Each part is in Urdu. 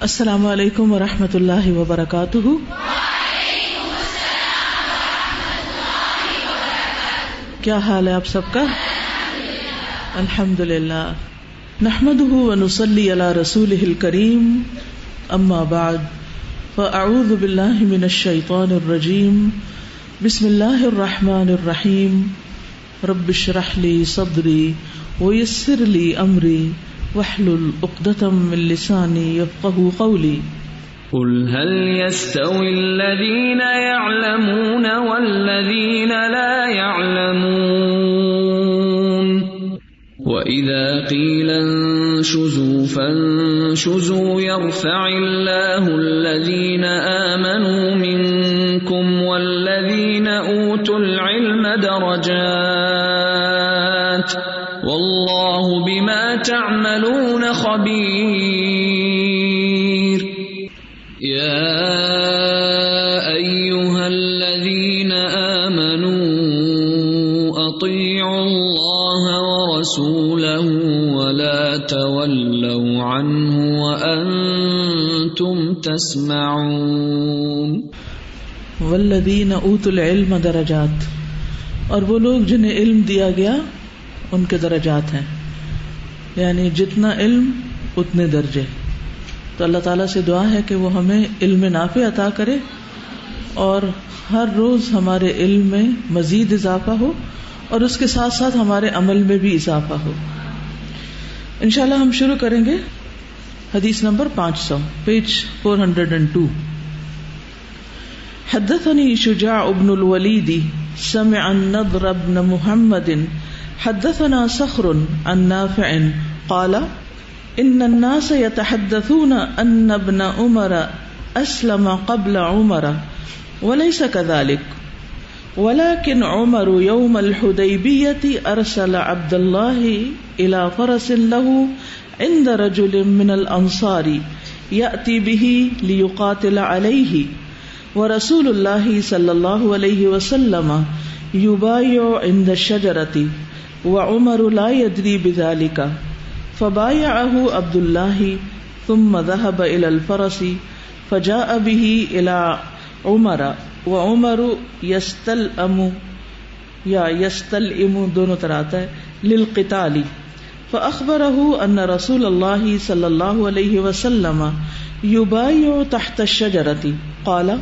السلام علیکم ورحمۃ اللہ وبرکاتہ۔ کیا حال ہے آپ سب کا؟ الحمد للہ نحمد ونسلی علی رسول کریم اما بعد، فاعوذ باللہ من الشیطان الرجیم۔ بسم اللہ الرحمن الرحیم۔ رب اشرح لی صدری ویسر لی امری۔ واحلل عقدة من لسانی يفقهوا قولی قل هل يستوي الذين يعلمون والذين لا يعلمون؟ وإذا قيل انشزوا فانشزوا يرفع الله الذين آمنوا منكم تعملون خبير. يا أيها الذين آمنوا أطيعوا الله ورسوله ولا تولوا عنه وأنتم تسمعون. والذین اوت العلم درجات، اور وہ لوگ جنہیں علم دیا گیا، ان کے درجات ہیں. یعنی جتنا علم اتنے درجے۔ تو اللہ تعالیٰ سے دعا ہے کہ وہ ہمیں علم نافع عطا کرے اور ہر روز ہمارے علم میں مزید اضافہ ہو اور اس کے ساتھ ساتھ ہمارے عمل میں بھی اضافہ ہو۔ انشاءاللہ ہم شروع کریں گے حدیث نمبر پانچ سو، page four hundred and two. حدثني شجاع بن الوليد سمع النضر بن محمد، حدثنا صخر عن نافع قال ان الناس يتحدثون ان ابن عمر اسلم قبل عمر، وليس كذلك. ولكن عمر يوم الحديبية ارسل عبد الله الى فرس له عند رجل من الانصار يأتي به ليقاتل عليه. ورسول اللہ صلی اللہ علیہ وسلم یبایع عند الشجرة، وعمر لا يدري بذلك. فبايعه عبد الله ثم ذهب إلى الفرس فجاء به إلى عمر وعمر يستلأم، یا يستلئم دونوں طرح آتا ہے، للقتال. فأخبره أن رسول الله صلى الله عليه وسلم يبايع تحت الشجرة. قال،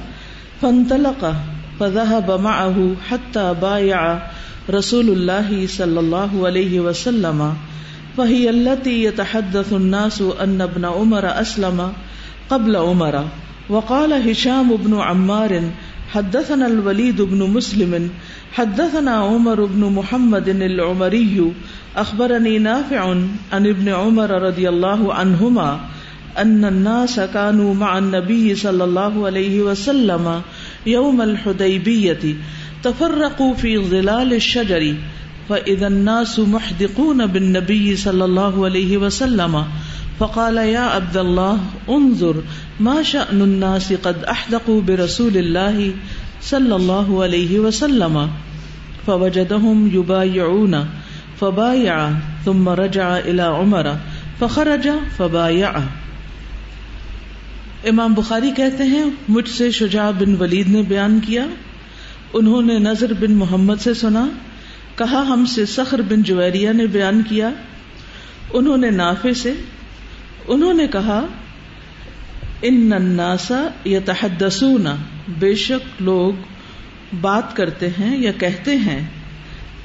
فانطلق، فذهب معه حتى بايع رسول الله صلى الله عليه وسلم. فهي التي يتحدث الناس أن ابن عمر أسلم قبل عمر. وقال هشام بن عمار، حدثنا الوليد بن مسلم، حدثنا عمر بن محمد العمري أخبرني نافع عن ابن عمر رضي الله عنهما ان الناس كانوا مع النبي صلى الله عليه وسلم يوم الحديبية تفرقوا في ظلال الشجر. فإذا الناس محدقون بالنبي صلى الله عليه وسلم فقال يا عبد الله انظر ما شأن الناس قد أحدقوا برسول الله صلى الله عليه وسلم فوجدهم يبايعون فبايع ثم رجع إلى عمر فخرج فبايع امام بخاری کہتے ہیں، مجھ سے شجاع بن ولید نے بیان کیا، انہوں نے نظر بن محمد سے سنا کہا ہم سے سخر بن جویریہ نے بیان کیا، انہوں نے نافع سے، انہوں نے کہا، ان ناسا یا تحدسون بے شک لوگ بات کرتے ہیں یا کہتے ہیں،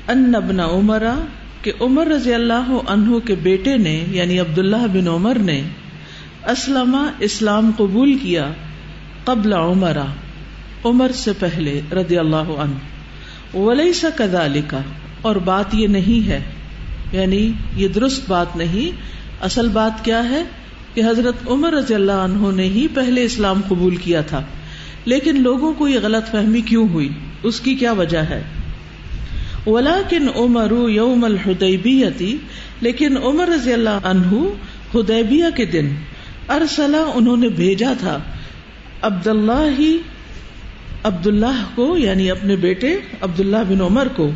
ان ابن عمرا کہ عمر رضی اللہ عنہ کے بیٹے نے یعنی عبداللہ بن عمر نے اسلم اسلام قبول کیا قبل عمرا عمر سے پہلے رضی اللہ عنہ۔ ولیس کذالک، اور بات یہ نہیں ہے یعنی یہ درست بات نہیں، اصل بات کیا ہے کہ حضرت عمر رضی اللہ عنہ نے ہی پہلے اسلام قبول کیا تھا، لیکن لوگوں کو یہ غلط فہمی کیوں ہوئی؟ اس کی کیا وجہ ہے؟ ولاکن عمر یوم الحدیبیتی لیکن عمر رضی اللہ عنہ حدیبیہ کے دن ارسلا انہوں نے بھیجا تھا عبد اللہ ہی عبد اللہ کو یعنی اپنے بیٹے عبد اللہ بن عمر کو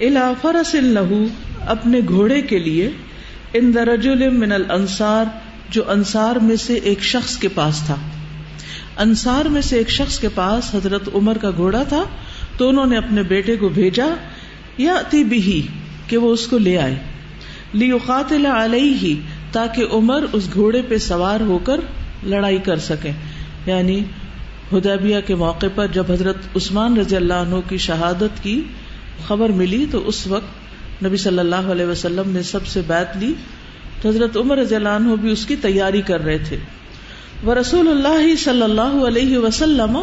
الا فرس لہو اپنے گھوڑے کے لیے، ان درجل من الانصار، جو انصار میں سے ایک شخص کے پاس تھا۔ انصار میں سے ایک شخص کے پاس حضرت عمر کا گھوڑا تھا، تو انہوں نے اپنے بیٹے کو بھیجا یا اتی بھی کہ وہ اس کو لے آئے۔ لی قاتل علیہ تاکہ عمر اس گھوڑے پہ سوار ہو کر لڑائی کر سکے۔ یعنی ہدیبیہ کے موقع پر جب حضرت عثمان رضی اللہ عنہ کی شہادت کی خبر ملی تو اس وقت نبی صلی اللہ علیہ وسلم نے سب سے بیت لی تو حضرت عمر رضی اللہ عنہ بھی اس کی تیاری کر رہے تھے۔ وہ رسول اللہ صلی اللہ علیہ وسلم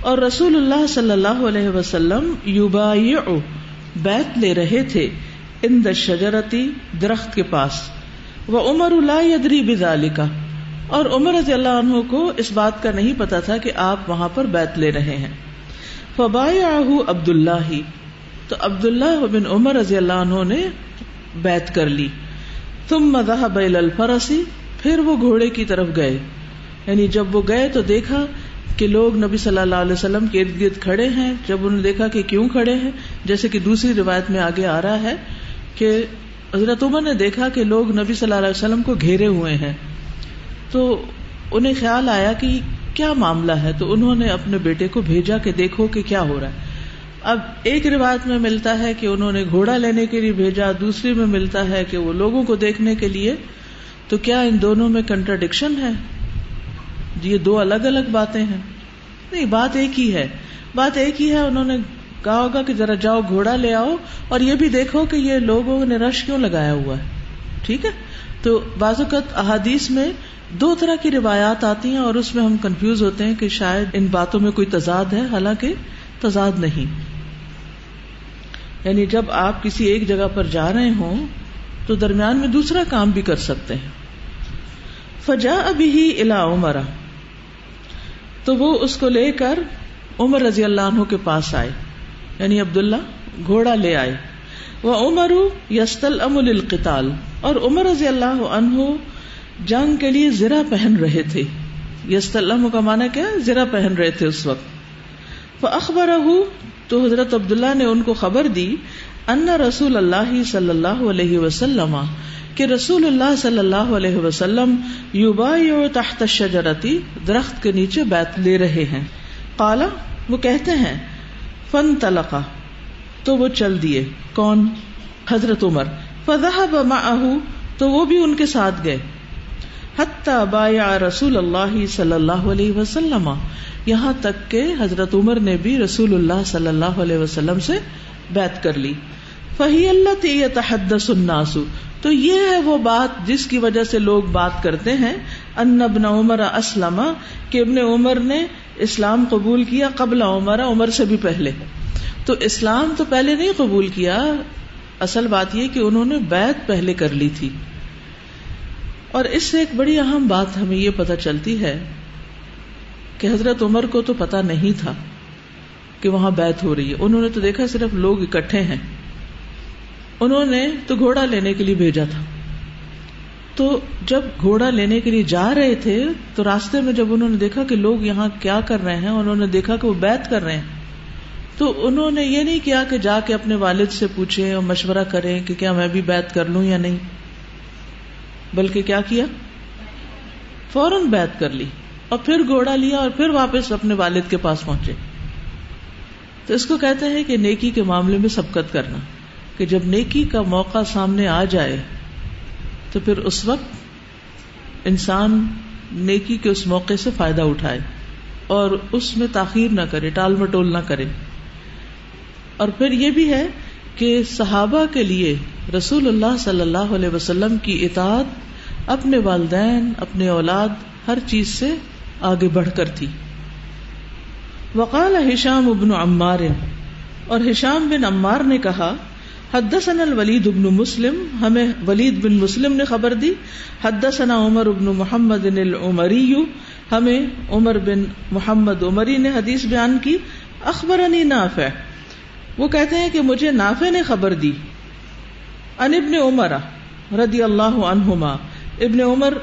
اور رسول اللہ صلی اللہ علیہ وسلم یوبا بیت لے رہے تھے ان شجرتی درخت کے پاس۔ وہ عمر اللہ یدری بزالی کا اور عمر رضی اللہ عنہ کو اس بات کا نہیں پتا تھا کہ آپ وہاں پر بیت لے رہے ہیں۔ فبا عبد اللہ تو عبد اللہ بن عمر رضی اللہ عنہ نے بیت کر لی۔ تم مدح بیل الفرسی پھر وہ گھوڑے کی طرف گئے۔ یعنی جب وہ گئے تو دیکھا کہ لوگ نبی صلی اللہ علیہ وسلم کے ارد گرد کھڑے ہیں۔ جب انہوں نے دیکھا کہ کیوں کھڑے ہیں، جیسے کہ دوسری روایت میں آگے آ رہا ہے کہ حضرت عمر نے دیکھا کہ لوگ نبی صلی اللہ علیہ وسلم کو گھیرے ہوئے ہیں۔ تو انہیں خیال آیا کہ کیا معاملہ ہے؟ تو انہوں نے اپنے بیٹے کو بھیجا کہ دیکھو کہ کیا ہو رہا ہے۔ اب ایک روایت میں ملتا ہے کہ انہوں نے گھوڑا لینے کے لیے بھیجا، دوسری میں ملتا ہے کہ وہ لوگوں کو دیکھنے کے لیے۔ تو کیا ان دونوں میں کنٹراڈکشن ہے؟ یہ دو الگ الگ باتیں ہیں۔ نہیں، بات ایک ہی ہے۔ بات ایک ہی ہے، انہوں نے کہا ہوگا کہ ذرا جاؤ، گھوڑا لے آؤ اور یہ بھی دیکھو کہ یہ لوگوں نے رش کیوں لگایا ہوا ہے؟ ٹھیک ہے؟ تو بعض اوقات احادیث میں دو طرح کی روایات آتی ہیں اور اس میں ہم کنفیوز ہوتے ہیں کہ شاید ان باتوں میں کوئی تضاد ہے، حالانکہ تضاد نہیں۔ یعنی جب آپ کسی ایک جگہ پر جا رہے ہوں تو درمیان میں دوسرا کام بھی کر سکتے ہیں۔ فجا ابھی ہی الا عمرا تو وہ اس کو لے کر عمر رضی اللہ عنہ کے پاس آئے۔ یعنی عبداللہ گھوڑا لے آئے۔ وہ عمر یستل ام القتال اور عمر رضی اللہ عنہ جنگ کے لیے زرا پہن رہے تھے۔ یس کا مانا کیا زرا پہن رہے تھے اس وقت۔ وہ اخبار تو حضرت عبداللہ نے ان کو خبر دی ان رسول اللہ صلی اللہ علیہ وسلم، کہ رسول اللہ صلی اللہ علیہ وسلم یوبا تحت شجرتی درخت کے نیچے بیت لے رہے ہیں۔ کالا وہ کہتے ہیں فن تلقا تو وہ چل دیے۔ کون؟ حضرت عمر۔ فضح بما تو وہ بھی ان کے ساتھ گئے۔ بایا رسول اللہ صلی اللہ علیہ وسلم۔ یہاں تک کہ حضرت عمر نے بھی رسول اللہ صلی اللہ علیہ وسلم سے بیت کر لی۔ فہی اللہ تحدث الناس۔ تو یہ ہے وہ بات جس کی وجہ سے لوگ بات کرتے ہیں۔ ان ابن عمر اسلم، کہ ابن عمر نے اسلام قبول کیا قبل عمر عمر سے بھی پہلے۔ تو اسلام تو پہلے نہیں قبول کیا اصل بات یہ کہ انہوں نے بیت پہلے کر لی تھی۔ اور اس سے ایک بڑی اہم بات ہمیں یہ پتا چلتی ہے کہ حضرت عمر کو تو پتا نہیں تھا کہ وہاں بیت ہو رہی ہے۔ انہوں نے تو دیکھا صرف لوگ اکٹھے ہیں۔ انہوں نے تو گھوڑا لینے کے لیے بھیجا تھا۔ تو جب گھوڑا لینے کے لیے جا رہے تھے تو راستے میں جب انہوں نے دیکھا کہ لوگ یہاں کیا کر رہے ہیں، انہوں نے دیکھا کہ وہ بیت کر رہے ہیں۔ تو انہوں نے یہ نہیں کیا کہ جا کے اپنے والد سے پوچھے اور مشورہ کریں کہ کیا میں بھی بیت کر لوں یا نہیں؟ بلکہ کیا کیا؟ فوراً بیت کر لی اور پھر گھوڑا لیا اور پھر واپس اپنے والد کے پاس پہنچے۔ تو اس کو کہتے ہیں کہ نیکی کے معاملے میں سبقت کرنا، کہ جب نیکی کا موقع سامنے آ جائے تو پھر اس وقت انسان نیکی کے اس موقع سے فائدہ اٹھائے اور اس میں تاخیر نہ کرے، ٹال مٹول نہ کرے۔ اور پھر یہ بھی ہے کہ صحابہ کے لیے رسول اللہ صلی اللہ علیہ وسلم کی اطاعت اپنے والدین، اپنے اولاد، ہر چیز سے آگے بڑھ کر تھی۔ وقال ہشام ابن عمار، اور ہشام بن عمار نے کہا، حدثنا الولید ابن مسلم، ہمیں ولید بن مسلم نے خبر دی۔ حدثنا عمر ابن محمد العمری، ہمیں عمر بن محمد عمری نے حدیث بیان کی۔ اخبرنی نافع وہ کہتے ہیں کہ مجھے نافع نے خبر دی۔ ان ابن عمر ردی اللہ عنہما۔ ابن عمر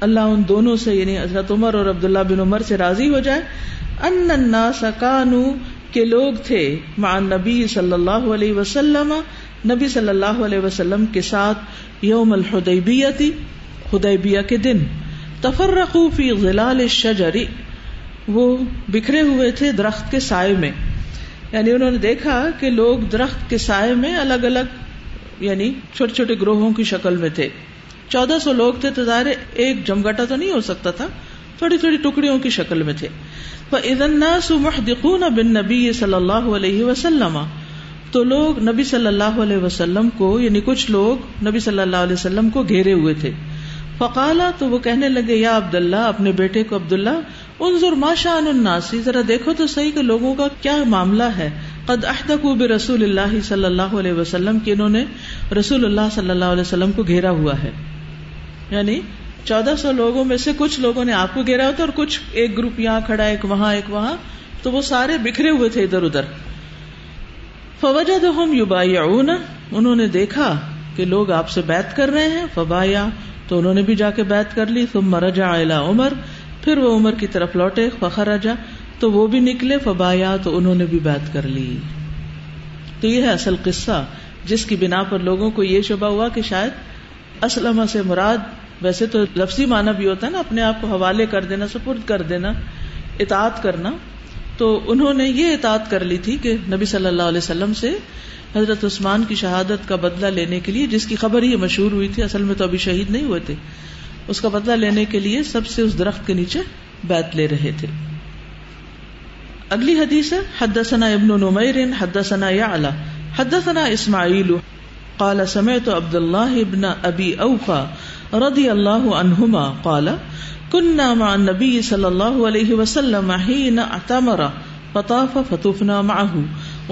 اللہ ان دونوں سے یعنی حضرت عمر اور عبداللہ بن عمر سے راضی ہو جائے۔ ان الناس کانو کے لوگ تھے مع نبی صلی اللہ علیہ وسلم، نبی صلی اللہ علیہ وسلم کے ساتھ یوم الحدیبیہ تھی حدیبیہ کے دن۔ تفرقوا فی ظلال الشجر۔ وہ بکھرے ہوئے تھے درخت کے سائے میں۔ یعنی انہوں نے دیکھا کہ لوگ درخت کے سائے میں الگ الگ یعنی چھوٹے چھوٹے گروہوں کی شکل میں تھے۔ چودہ سو لوگ تھے تو ظاہر ایک جمگٹا تو نہیں ہو سکتا تھا، تھوڑی تھوڑی ٹکڑیوں کی شکل میں تھے۔ بن نبی صلی اللہ علیہ وسلم۔ تو لوگ نبی صلی اللہ علیہ وسلم کو یعنی کچھ لوگ نبی صلی اللہ علیہ وسلم کو گھیرے ہوئے تھے۔ فقالا، تو وہ کہنے لگے، یا عبد اللہ اپنے بیٹے کو عبد اللہ انظر ما شان الناسی ذرا دیکھو تو صحیح کہ لوگوں کا کیا معاملہ ہے۔ قد احتکو برسول اللہ صلی اللہ علیہ وسلم، کہ انہوں نے رسول اللہ صلی اللہ علیہ وسلم کو گھیرا ہوا ہے۔ یعنی چودہ سو لوگوں میں سے کچھ لوگوں نے آپ کو گھیرا ہوتا اور کچھ ایک گروپ یہاں کھڑا، ایک وہاں ایک وہاں، تو وہ سارے بکھرے ہوئے تھے ادھر ادھر۔ فوجہ ہم یوبا انہوں نے دیکھا کہ لوگ آپ سے بیت کر رہے ہیں۔ فبایا تو انہوں نے بھی جا کے بیت کر لی تم مرجا الا عمر، پھر وہ عمر کی طرف لوٹے فخر جا تو وہ بھی نکلے، فبایا، تو انہوں نے بھی بیت کر لی۔ تو یہ ہے اصل قصہ، جس کی بنا پر لوگوں کو یہ شبہ ہوا کہ شاید اسلم سے مراد، ویسے تو لفظی معنی بھی ہوتا ہے نا، اپنے آپ کو حوالے کر دینا، سپرد کر دینا، اطاعت کرنا۔ تو انہوں نے یہ اطاعت کر لی تھی کہ نبی صلی اللہ علیہ وسلم سے حضرت عثمان کی شہادت کا بدلہ لینے کے لیے جس کی خبر ہی مشہور ہوئی تھی، اصل میں تو ابھی شہید نہیں ہوئے تھے۔ اس کا بدلہ لینے کے لیے سب سے اس درخت کے نیچے بیت لے رہے تھے۔ اگلی حدیث ہے، حدثنا ابن نمیر، حدثنا یعلا حدثنا اسماعیل۔ قال، سمعت عبد الله ابن ابي اوفا رضی اللہ عنہما قال كنا مع النبي صلی اللہ علیہ وسلم حين اعتمر، فطاف فطفنا معه۔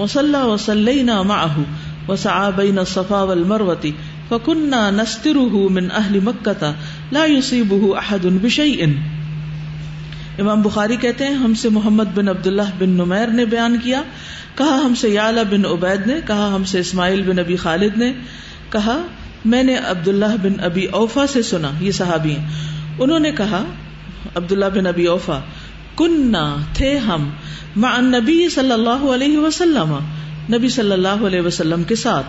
وصلى وصلينا معه وسعى بين الصفا والمروة فكنا نستره من اهل مكة لا يصيبه احد بشيء. امام بخاری کہتے ہیں، ہم سے محمد بن عبداللہ بن نمیر نے بیان کیا، کہا ہم سے یعلا بن عبید نے، کہا ہم سے اسماعیل بن ابی خالد نے، کہا میں نے عبداللہ بن ابی اوفا سے سنا، یہ صحابی ہیں۔ انہوں نے کہا، عبداللہ بن ابی اوفا کننا تھے ہم، مع نبی صلی اللہ علیہ وسلم، نبی صلی اللہ علیہ وسلم کے ساتھ۔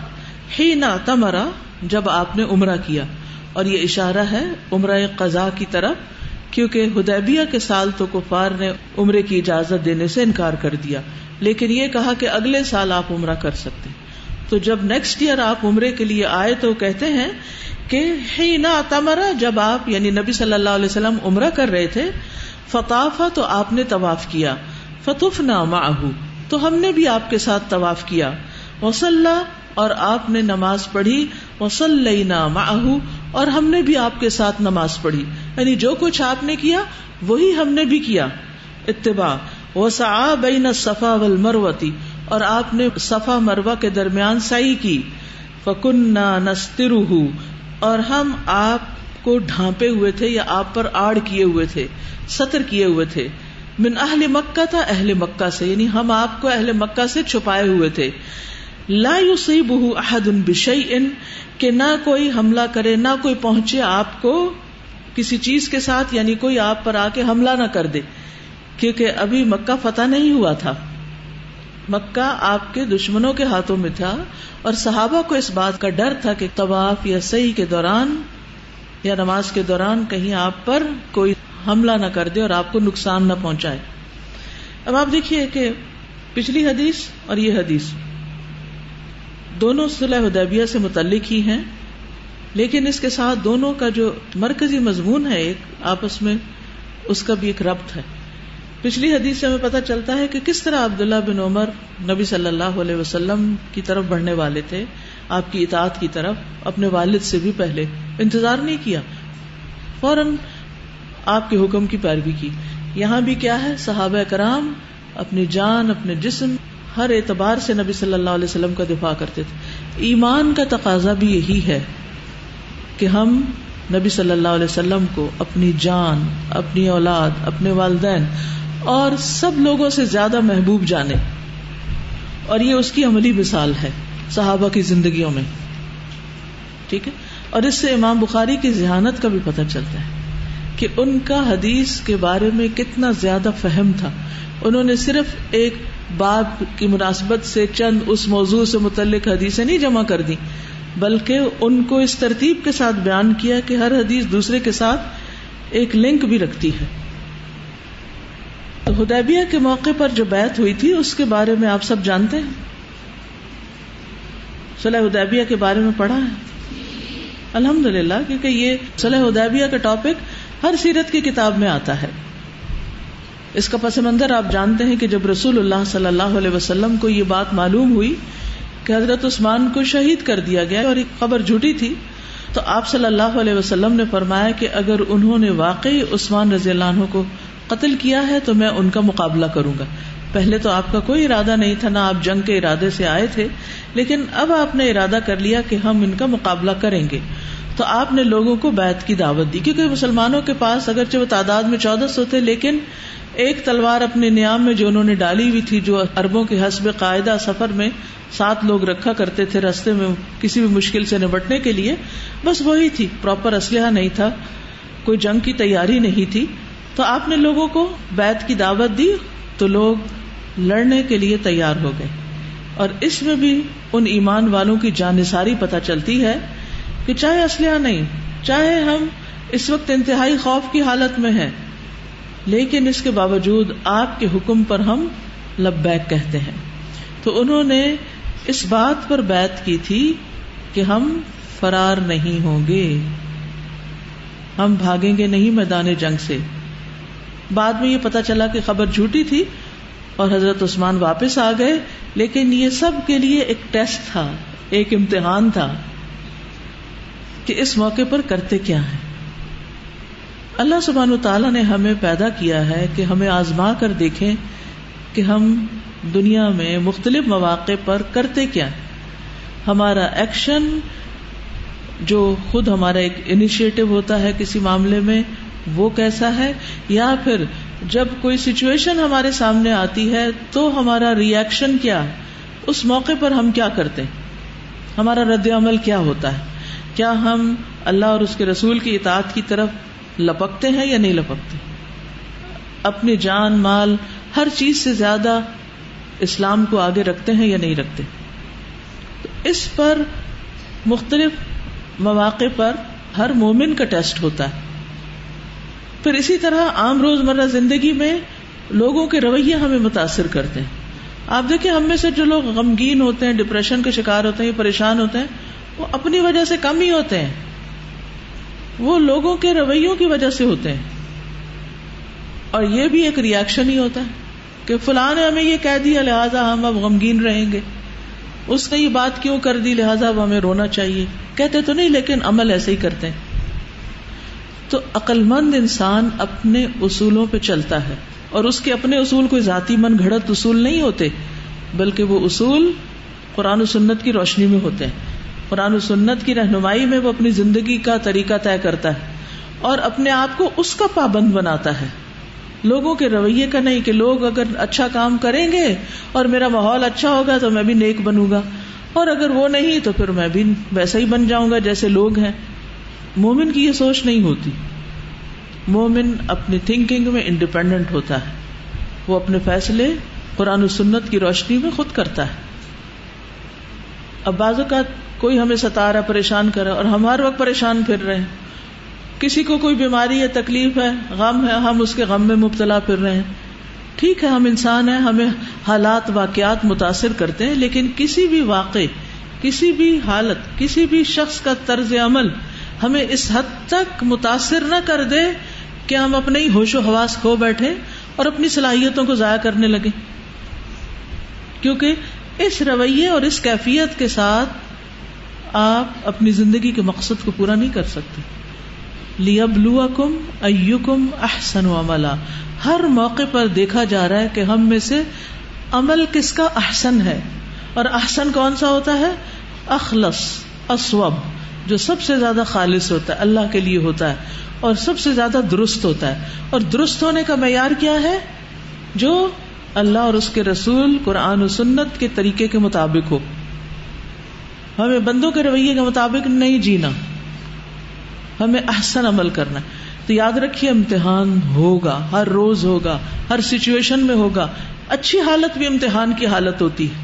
ہی نا تمرا، جب آپ نے عمرہ کیا۔ اور یہ اشارہ ہے عمرہ قضاء کی طرف، کیونکہ ہدیبیہ کے سال تو کفار نے عمرے کی اجازت دینے سے انکار کر دیا۔ لیکن یہ کہا کہ اگلے سال آپ عمرہ کر سکتے۔ تو جب نیکسٹ ایئر آپ عمرے کے لیے آئے تو کہتے ہیں کہ ہی نہ تمرا، جب آپ یعنی نبی صلی اللہ علیہ وسلم عمرہ کر رہے تھے فتافا تو آپ نے طواف کیا فتف نہ ماہو تو ہم نے بھی آپ کے ساتھ طواف کیا۔ وسلح اور آپ نے نماز پڑھی وسلح ماہو اور ہم نے بھی آپ کے ساتھ نماز پڑھی۔ یعنی جو کچھ آپ نے کیا، وہی ہم نے بھی کیا۔ اتباع وہ بین صفا ول مروتی اور آپ نے صفا مروا کے درمیان سائی کی۔ فکن نستر اور ہم آپ کو ڈھانپے ہوئے تھے یا آپ پر آڑ کیے ہوئے تھے، سطر کیے ہوئے تھے۔ من اہل مکہ تھا اہل مکہ سے یعنی ہم آپ کو اہل مکہ سے چھپائے ہوئے تھے۔ لا يصيبه احد بشيء کہ نہ کوئی حملہ کرے، نہ کوئی پہنچے آپ کو کسی چیز کے ساتھ یعنی کوئی آپ پر آ کے حملہ نہ کر دے۔ کیونکہ ابھی مکہ فتح نہیں ہوا تھا۔ مکہ آپ کے دشمنوں کے ہاتھوں میں تھا اور صحابہ کو اس بات کا ڈر تھا کہ طواف یا صحیح کے دوران یا نماز کے دوران کہیں آپ پر کوئی حملہ نہ کر دے اور آپ کو نقصان نہ پہنچائے۔ اب آپ دیکھیے کہ پچھلی حدیث اور یہ حدیث دونوں صلح حدیبیہ سے متعلق ہی ہیں، لیکن اس کے ساتھ دونوں کا جو مرکزی مضمون ہے، ایک آپس میں اس کا بھی ایک ربط ہے۔ پچھلی حدیث سے ہمیں پتہ چلتا ہے کہ کس طرح عبداللہ بن عمر نبی صلی اللہ علیہ وسلم کی طرف بڑھنے والے تھے۔ آپ کی اطاعت کی طرف اپنے والد سے بھی پہلے انتظار نہیں کیا، فوراً آپ کے حکم کی پیروی کی۔ یہاں بھی کیا ہے، صحابہ کرام اپنی جان، اپنے جسم ہر اعتبار سے نبی صلی اللہ علیہ وسلم کا دفاع کرتے تھے۔ ایمان کا تقاضا بھی یہی ہے کہ ہم نبی صلی اللہ علیہ وسلم کو اپنی جان، اپنی اولاد، اپنے والدین اور سب لوگوں سے زیادہ محبوب جانے اور یہ اس کی عملی مثال ہے۔ صحابہ کی زندگیوں میں۔ ٹھیک ہے؟ اور اس سے امام بخاری کی ذہانت کا بھی پتہ چلتا ہے کہ ان کا حدیث کے بارے میں کتنا زیادہ فہم تھا۔ انہوں نے صرف ایک باب کی مناسبت سے چند اس موضوع سے متعلق حدیثیں نہیں جمع کر دی بلکہ ان کو اس ترتیب کے ساتھ بیان کیا کہ ہر حدیث دوسرے کے ساتھ ایک لنک بھی رکھتی ہے۔ تو ہدیبیہ کے موقع پر جو بیعت ہوئی تھی، اس کے بارے میں آپ سب جانتے ہیں؟ صلح حدیبیہ کے بارے میں پڑھا ہے؟ الحمد للہ کیونکہ یہ صلح حدیبیہ کا ٹاپک ہر سیرت کی کتاب میں آتا ہے۔ اس کا پس منظر آپ جانتے ہیں کہ جب رسول اللہ صلی اللہ علیہ وسلم کو یہ بات معلوم ہوئی کہ حضرت عثمان کو شہید کر دیا گیا اور ایک خبر جھوٹی تھی، تو آپ صلی اللہ علیہ وسلم نے فرمایا کہ اگر انہوں نے واقعی عثمان رضی اللہ عنہ کو قتل کیا ہے تو میں ان کا مقابلہ کروں گا۔ پہلے تو آپ کا کوئی ارادہ نہیں تھا، نہ آپ جنگ کے ارادے سے آئے تھے لیکن اب آپ نے ارادہ کر لیا کہ ہم ان کا مقابلہ کریں گے۔ تو آپ نے لوگوں کو بیت کی دعوت دی۔ کیونکہ مسلمانوں کے پاس اگرچہ وہ تعداد میں چودہ سو تھے، لیکن ایک تلوار اپنے نیام میں جو انہوں نے ڈالی ہوئی تھی، جو اربوں کے حسب قاعدہ سفر میں سات لوگ رکھا کرتے تھے رستے میں کسی بھی مشکل سے نبٹنے کے لیے، بس وہی تھی۔ پراپر اسلحہ نہیں تھا، کوئی جنگ کی تیاری نہیں تھی۔ تو آپ نے لوگوں کو بیت کی دعوت دی، تو لوگ لڑنے کے لیے تیار ہو گئے۔ اور اس میں بھی ان ایمان والوں کی جانساری پتہ چلتی ہے کہ چاہے اسلحہ نہیں، چاہے ہم اس وقت انتہائی خوف کی حالت میں ہیں، لیکن اس کے باوجود آپ کے حکم پر ہم لبیک کہتے ہیں۔ تو انہوں نے اس بات پر بیت کی تھی کہ ہم فرار نہیں ہوں گے۔ ہم بھاگیں گے نہیں میدان جنگ سے۔ بعد میں یہ پتا چلا کہ خبر جھوٹی تھی اور حضرت عثمان واپس آ گئے، لیکن یہ سب کے لیے ایک ٹیسٹ تھا، ایک امتحان تھا کہ اس موقع پر کرتے کیا ہیں۔ اللہ سبحان تعالیٰ نے ہمیں پیدا کیا ہے کہ ہمیں آزما کر دیکھیں کہ ہم دنیا میں مختلف مواقع پر کرتے کیا ہمارا ایکشن جو خود ہمارا ایک انیشیٹو ہوتا ہے کسی معاملے میں، وہ کیسا ہے؟ یا پھر جب کوئی سچویشن ہمارے سامنے آتی ہے تو ہمارا ریئیکشن کیا؟ اس موقع پر ہم کیا کرتے؟ ہمارا رد عمل کیا ہوتا ہے؟ کیا ہم اللہ اور اس کے رسول کی اطاعت کی طرف لپکتے ہیں یا نہیں لپکتے؟ اپنی جان، مال، ہر چیز سے زیادہ اسلام کو آگے رکھتے ہیں یا نہیں رکھتے؟ تو اس پر مختلف مواقع پر ہر مومن کا ٹیسٹ ہوتا ہے۔ پھر اسی طرح عام روز مرہ زندگی میں لوگوں کے رویے ہمیں متاثر کرتے ہیں۔ آپ دیکھیں ہم میں سے جو لوگ غمگین ہوتے ہیں ڈپریشن کے شکار ہوتے ہیں، یا پریشان ہوتے ہیں، وہ اپنی وجہ سے کم ہی ہوتے ہیں۔ وہ لوگوں کے رویوں کی وجہ سے ہوتے ہیں۔ اور یہ بھی ایک ریئیکشن ہی ہوتا ہے کہ فلاں نے ہمیں یہ کہہ دیا، لہٰذا ہم اب غمگین رہیں گے۔ اس نے یہ بات کیوں کر دی؟ لہٰذا اب ہمیں رونا چاہیے۔ کہتے تو نہیں، لیکن عمل ایسے ہی کرتے ہیں۔ تو عقل مند انسان اپنے اصولوں پہ چلتا ہے اور اس کے اپنے اصول کوئی ذاتی من گھڑت اصول نہیں ہوتے، بلکہ وہ اصول قرآن و سنت کی روشنی میں ہوتے ہیں۔ قرآن و سنت کی رہنمائی میں وہ اپنی زندگی کا طریقہ طے کرتا ہے اور اپنے آپ کو اس کا پابند بناتا ہے۔ لوگوں کے رویے کا نہیں کہ لوگ اگر اچھا کام کریں گے اور میرا ماحول اچھا ہوگا تو میں بھی نیک بنوں گا، اور اگر وہ نہیں تو پھر میں بھی ویسا ہی بن جاؤں گا جیسے لوگ ہیں۔ مومن کی یہ سوچ نہیں ہوتی۔ مومن اپنی تھنکنگ میں انڈیپینڈنٹ ہوتا ہے۔ وہ اپنے فیصلے قرآن و سنت کی روشنی میں خود کرتا ہے۔ اب بعض اوقات کوئی ہمیں ستارا پریشان کرے اور ہم ہر وقت پریشان پھر رہے ہیں۔ کسی کو کوئی بیماری یا تکلیف ہے، غم ہے، ہم اس کے غم میں مبتلا پھر رہے ہیں۔ ٹھیک ہے، ہم انسان ہیں، ہمیں حالات، واقعات متاثر کرتے ہیں، لیکن کسی بھی واقع کسی بھی حالت، کسی بھی شخص کا طرز عمل ہمیں اس حد تک متاثر نہ کر دے کہ ہم اپنے ہی ہوش و حواس کھو بیٹھے اور اپنی صلاحیتوں کو ضائع کرنے لگے۔ کیونکہ اس رویے اور اس کیفیت کے ساتھ آپ اپنی زندگی کے مقصد کو پورا نہیں کر سکتے۔ لیبلوکم ایکم احسن عملا۔ ہر موقع پر دیکھا جا رہا ہے کہ ہم میں سے عمل کس کا احسن ہے اور احسن کون سا ہوتا ہے؟ اخلص، اسوب۔ جو سب سے زیادہ خالص ہوتا ہے، اللہ کے لیے ہوتا ہے، اور سب سے زیادہ درست ہوتا ہے۔ اور درست ہونے کا معیار کیا ہے؟ جو اللہ اور اس کے رسول قرآن و سنت کے طریقے کے مطابق ہو۔ ہمیں بندوں کے رویے کے مطابق نہیں جینا۔ ہمیں احسن عمل کرنا ہے۔ تو یاد رکھیے، امتحان ہوگا، ہر روز ہوگا، ہر سچویشن میں ہوگا۔ اچھی حالت بھی امتحان کی حالت ہوتی ہے۔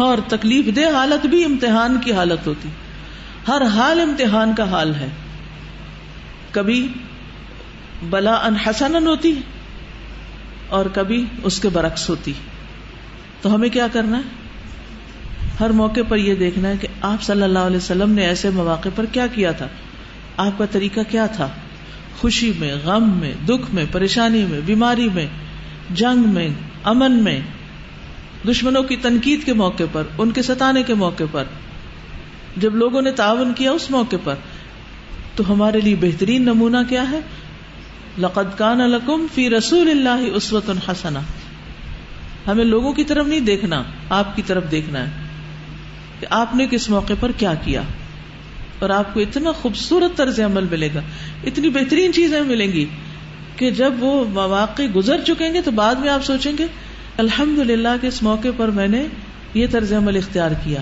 ہاں، اور تکلیف دہ حالت بھی امتحان کی حالت ہوتی ہر حال امتحان کا حال ہے۔ کبھی بلا ان حسن ہوتی اور کبھی اس کے برعکس ہوتی تو ہمیں کیا کرنا ہے؟ ہر موقع پر یہ دیکھنا ہے کہ آپ صلی اللہ علیہ وسلم نے ایسے مواقع پر کیا کیا تھا؟ آپ کا طریقہ کیا تھا؟ خوشی میں، غم میں، دکھ میں، پریشانی میں، بیماری میں، جنگ میں، امن میں۔ دشمنوں کی تنقید کے موقع پر، ان کے ستانے کے موقع پر۔ جب لوگوں نے تعاون کیا اس موقع پر، تو ہمارے لیے بہترین نمونہ کیا ہے؟ لقد کان لکم فی رسول اللہ اسوت الحسنا ہمیں لوگوں کی طرف نہیں دیکھنا، آپ کی طرف دیکھنا ہے کہ آپ نے کس موقع پر کیا کیا۔ اور آپ کو اتنا خوبصورت طرز عمل ملے گا، اتنی بہترین چیزیں ملیں گی کہ جب وہ مواقع گزر چکیں گے تو بعد میں آپ سوچیں گے الحمد للہ کے اس موقع پر میں نے یہ طرز عمل اختیار کیا۔